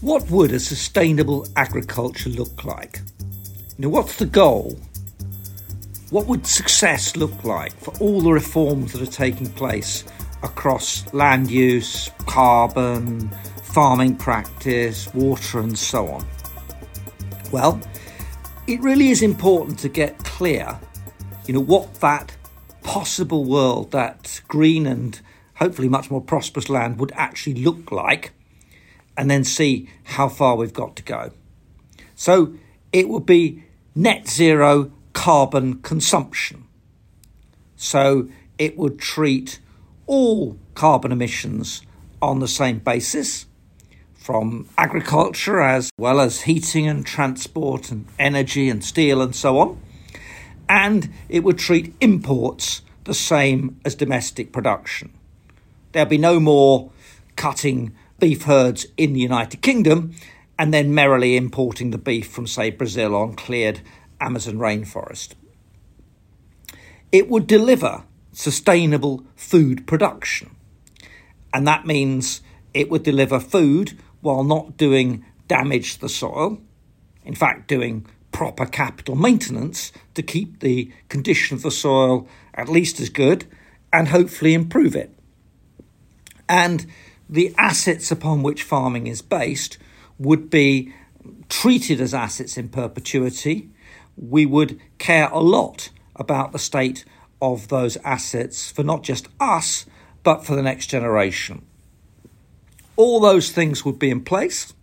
What would a sustainable agriculture look like? Know, what's the goal? What would success look like for all the reforms that are taking place across land use, carbon, farming practice, water, and so on? Well, it really is important to get clear, you know, what that possible world, that green and hopefully much more prosperous land would actually look like, and then see how far we've got to go. So it would be net zero carbon consumption. So it would treat all carbon emissions on the same basis from agriculture as well as heating and transport and energy and steel and so on. And it would treat imports the same as domestic production. There'll be no more cutting beef herds in the United Kingdom and then merrily importing the beef from, say, Brazil on cleared Amazon rainforest. It would deliver sustainable food production. And that means it would deliver food while not doing damage to the soil, in fact, doing proper capital maintenance to keep the condition of the soil at least as good and hopefully improve it. And the assets upon which farming is based would be treated as assets in perpetuity. We would care a lot about the state of those assets for not just us, but for the next generation. All those things would be in place,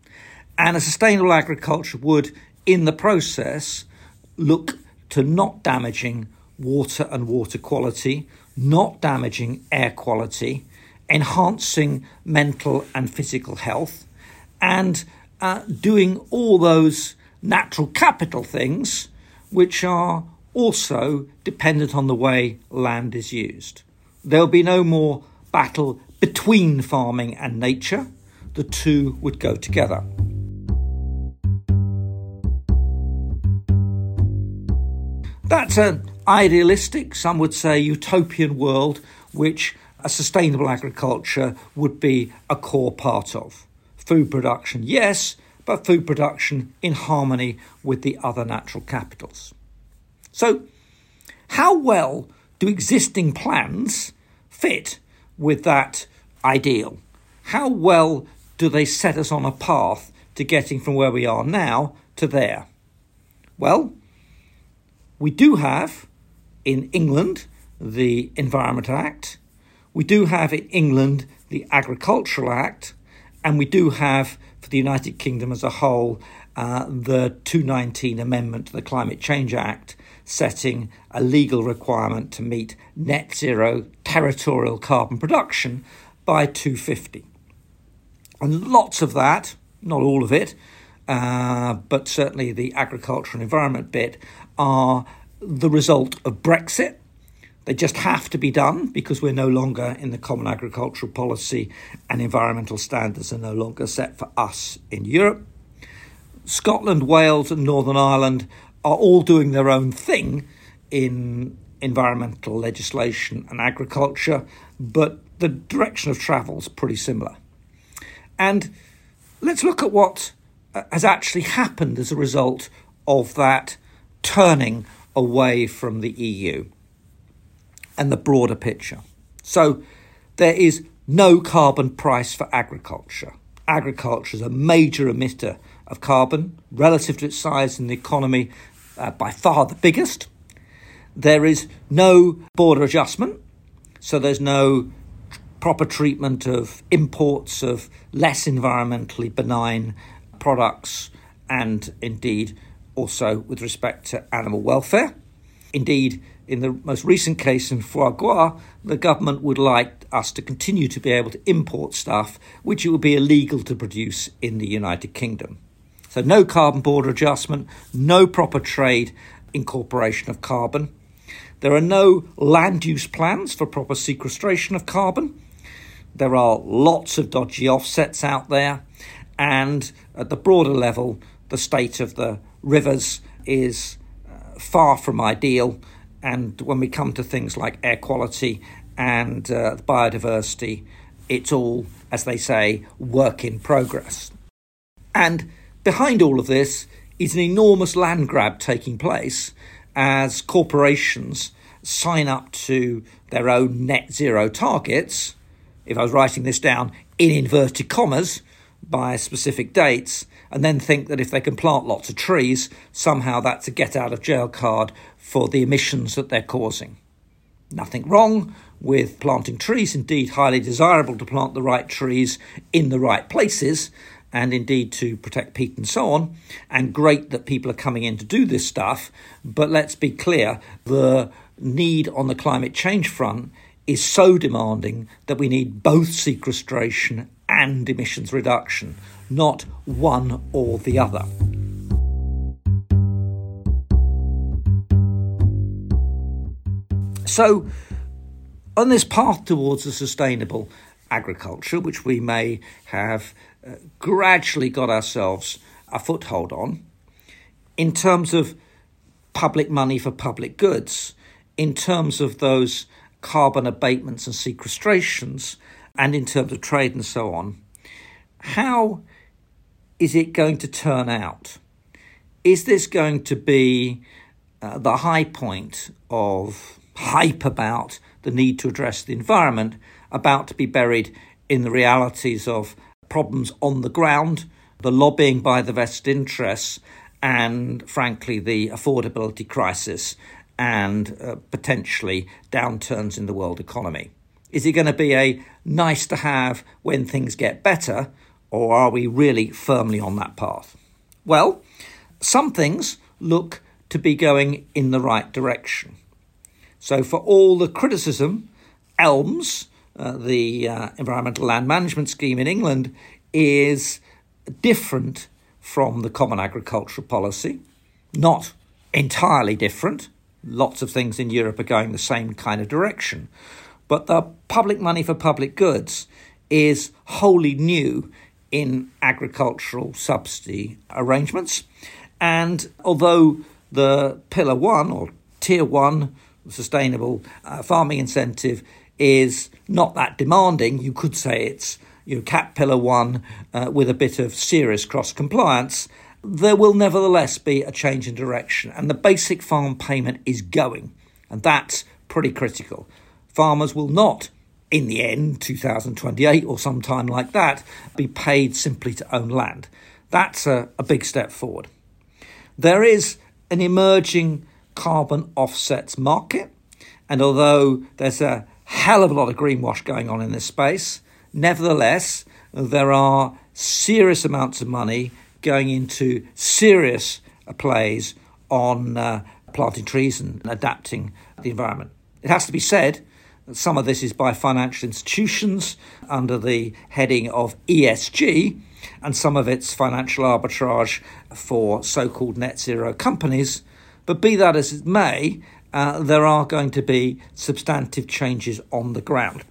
and a sustainable agriculture would, in the process, look to not damaging water and water quality, not damaging air quality, enhancing mental and physical health, and uh, doing all those natural capital things which are also dependent on the way land is used. There'll be no more battle between farming and nature, the two would go together. That's an idealistic, some would say utopian world, which a sustainable agriculture would be a core part of. Food production, yes, but food production in harmony with the other natural capitals. So, how well do existing plans fit with that ideal? How well do they set us on a path to getting from where we are now to there? Well, we do have in England the Environment Act, we do have in England the Agricultural Act, and we do have for the United Kingdom as a whole uh, the 219 Amendment to the Climate Change Act, setting a legal requirement to meet net zero territorial carbon production by 250. And lots of that, not all of it, uh, but certainly the agriculture and environment bit, are the result of Brexit. They just have to be done because we're no longer in the common agricultural policy and environmental standards are no longer set for us in Europe. Scotland, Wales, and Northern Ireland are all doing their own thing in environmental legislation and agriculture, but the direction of travel is pretty similar. And let's look at what uh, has actually happened as a result of that turning away from the EU and the broader picture. So there is no carbon price for agriculture. Agriculture is a major emitter of carbon relative to its size in the economy, uh, by far the biggest. There is no border adjustment, so there's no proper treatment of imports of less environmentally benign products and indeed also with respect to animal welfare. Indeed, in the most recent case in foie gras, the government would like us to continue to be able to import stuff which it would be illegal to produce in the United Kingdom. So, no carbon border adjustment, no proper trade incorporation of carbon. There are no land use plans for proper sequestration of carbon. There are lots of dodgy offsets out there. And at the broader level, the state of the rivers is far from ideal. And when we come to things like air quality and uh, biodiversity, it's all, as they say, work in progress. And behind all of this is an enormous land grab taking place as corporations sign up to their own net zero targets. If I was writing this down in inverted commas by specific dates, and then think that if they can plant lots of trees, somehow that's a get out of jail card for the emissions that they're causing. Nothing wrong with planting trees, indeed, highly desirable to plant the right trees in the right places and indeed to protect peat and so on. And great that people are coming in to do this stuff. But let's be clear the need on the climate change front is so demanding that we need both sequestration and emissions reduction, not one or the other. So, on this path towards a sustainable agriculture, which we may have uh, gradually got ourselves a foothold on, in terms of public money for public goods, in terms of those carbon abatements and sequestrations, and in terms of trade and so on, how is it going to turn out? Is this going to be uh, the high point of hype about the need to address the environment about to be buried in the realities of problems on the ground, the lobbying by the vested interests, and frankly, the affordability crisis and uh, potentially downturns in the world economy. Is it going to be a nice to have when things get better, or are we really firmly on that path? Well, some things look to be going in the right direction. So, for all the criticism, ELMS, uh, the uh, Environmental Land Management Scheme in England, is different from the Common Agricultural Policy. Not entirely different. Lots of things in Europe are going the same kind of direction. But the public money for public goods is wholly new in agricultural subsidy arrangements. And although the Pillar 1 or Tier 1 sustainable uh, farming incentive is not that demanding. You could say it's you know, cap pillar one uh, with a bit of serious cross compliance. There will nevertheless be a change in direction, and the basic farm payment is going, and that's pretty critical. Farmers will not, in the end, 2028 or sometime like that, be paid simply to own land. That's a, a big step forward. There is an emerging carbon offsets market. And although there's a hell of a lot of greenwash going on in this space, nevertheless, there are serious amounts of money going into serious plays on uh, planting trees and adapting the environment. It has to be said some of this is by financial institutions under the heading of ESG, and some of it's financial arbitrage for so called net zero companies but be that as it may, uh, there are going to be substantive changes on the ground.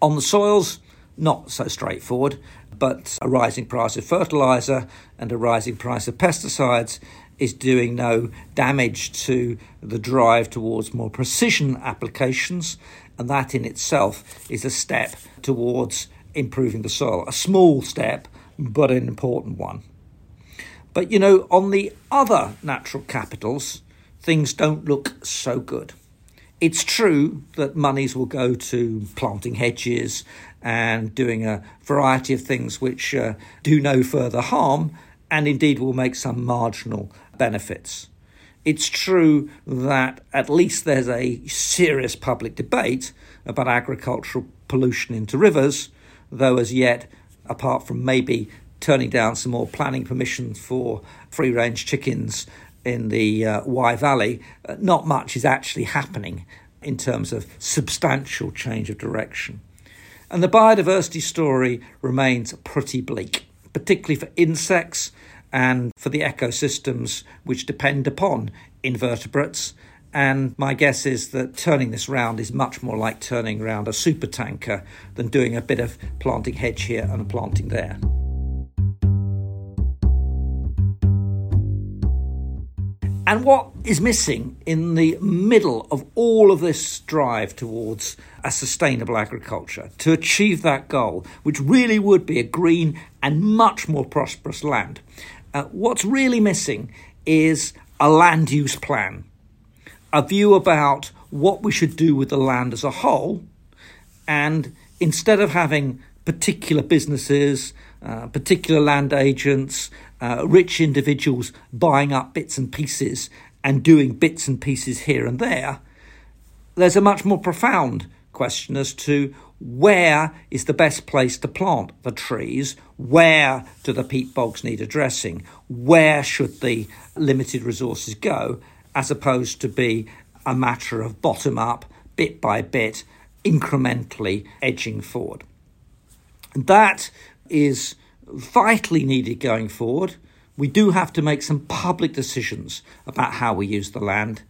On the soils, not so straightforward, but a rising price of fertiliser and a rising price of pesticides is doing no damage to the drive towards more precision applications, and that in itself is a step towards improving the soil. A small step, but an important one. But you know, on the other natural capitals, things don't look so good. It's true that monies will go to planting hedges and doing a variety of things which uh, do no further harm and indeed will make some marginal benefits. It's true that at least there's a serious public debate about agricultural pollution into rivers, though as yet, apart from maybe turning down some more planning permission for free range chickens in the uh, Wye Valley, uh, not much is actually happening in terms of substantial change of direction. And the biodiversity story remains pretty bleak, particularly for insects and for the ecosystems which depend upon invertebrates. And my guess is that turning this round is much more like turning around a supertanker than doing a bit of planting hedge here and planting there. And what is missing in the middle of all of this drive towards a sustainable agriculture to achieve that goal, which really would be a green and much more prosperous land? Uh, what's really missing is a land use plan, a view about what we should do with the land as a whole, and instead of having particular businesses, uh, particular land agents, uh, rich individuals buying up bits and pieces and doing bits and pieces here and there, there's a much more profound question as to where is the best place to plant the trees? Where do the peat bogs need addressing? Where should the limited resources go? As opposed to be a matter of bottom up, bit by bit, incrementally edging forward. That is vitally needed going forward. We do have to make some public decisions about how we use the land.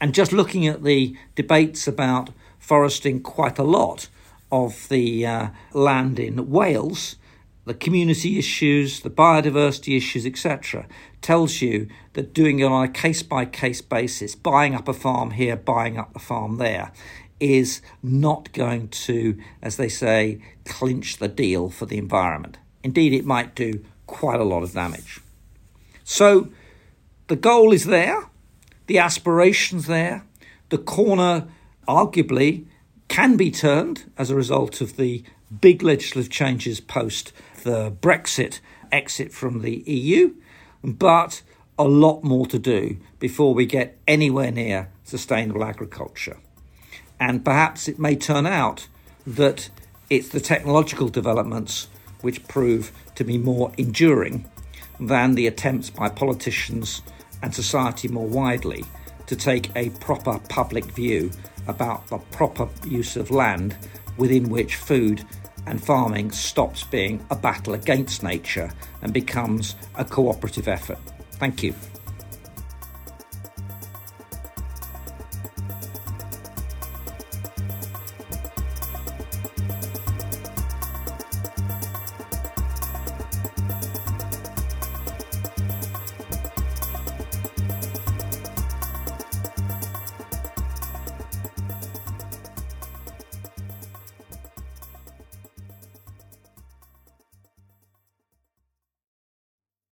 And just looking at the debates about foresting quite a lot of the uh, land in Wales, the community issues, the biodiversity issues, etc., tells you that doing it on a case by case basis, buying up a farm here, buying up a farm there, is not going to, as they say, clinch the deal for the environment. Indeed, it might do quite a lot of damage. So the goal is there, the aspiration's there, the corner arguably can be turned as a result of the big legislative changes post the Brexit exit from the EU, but a lot more to do before we get anywhere near sustainable agriculture. And perhaps it may turn out that it's the technological developments which prove to be more enduring than the attempts by politicians and society more widely to take a proper public view about the proper use of land within which food and farming stops being a battle against nature and becomes a cooperative effort. Thank you.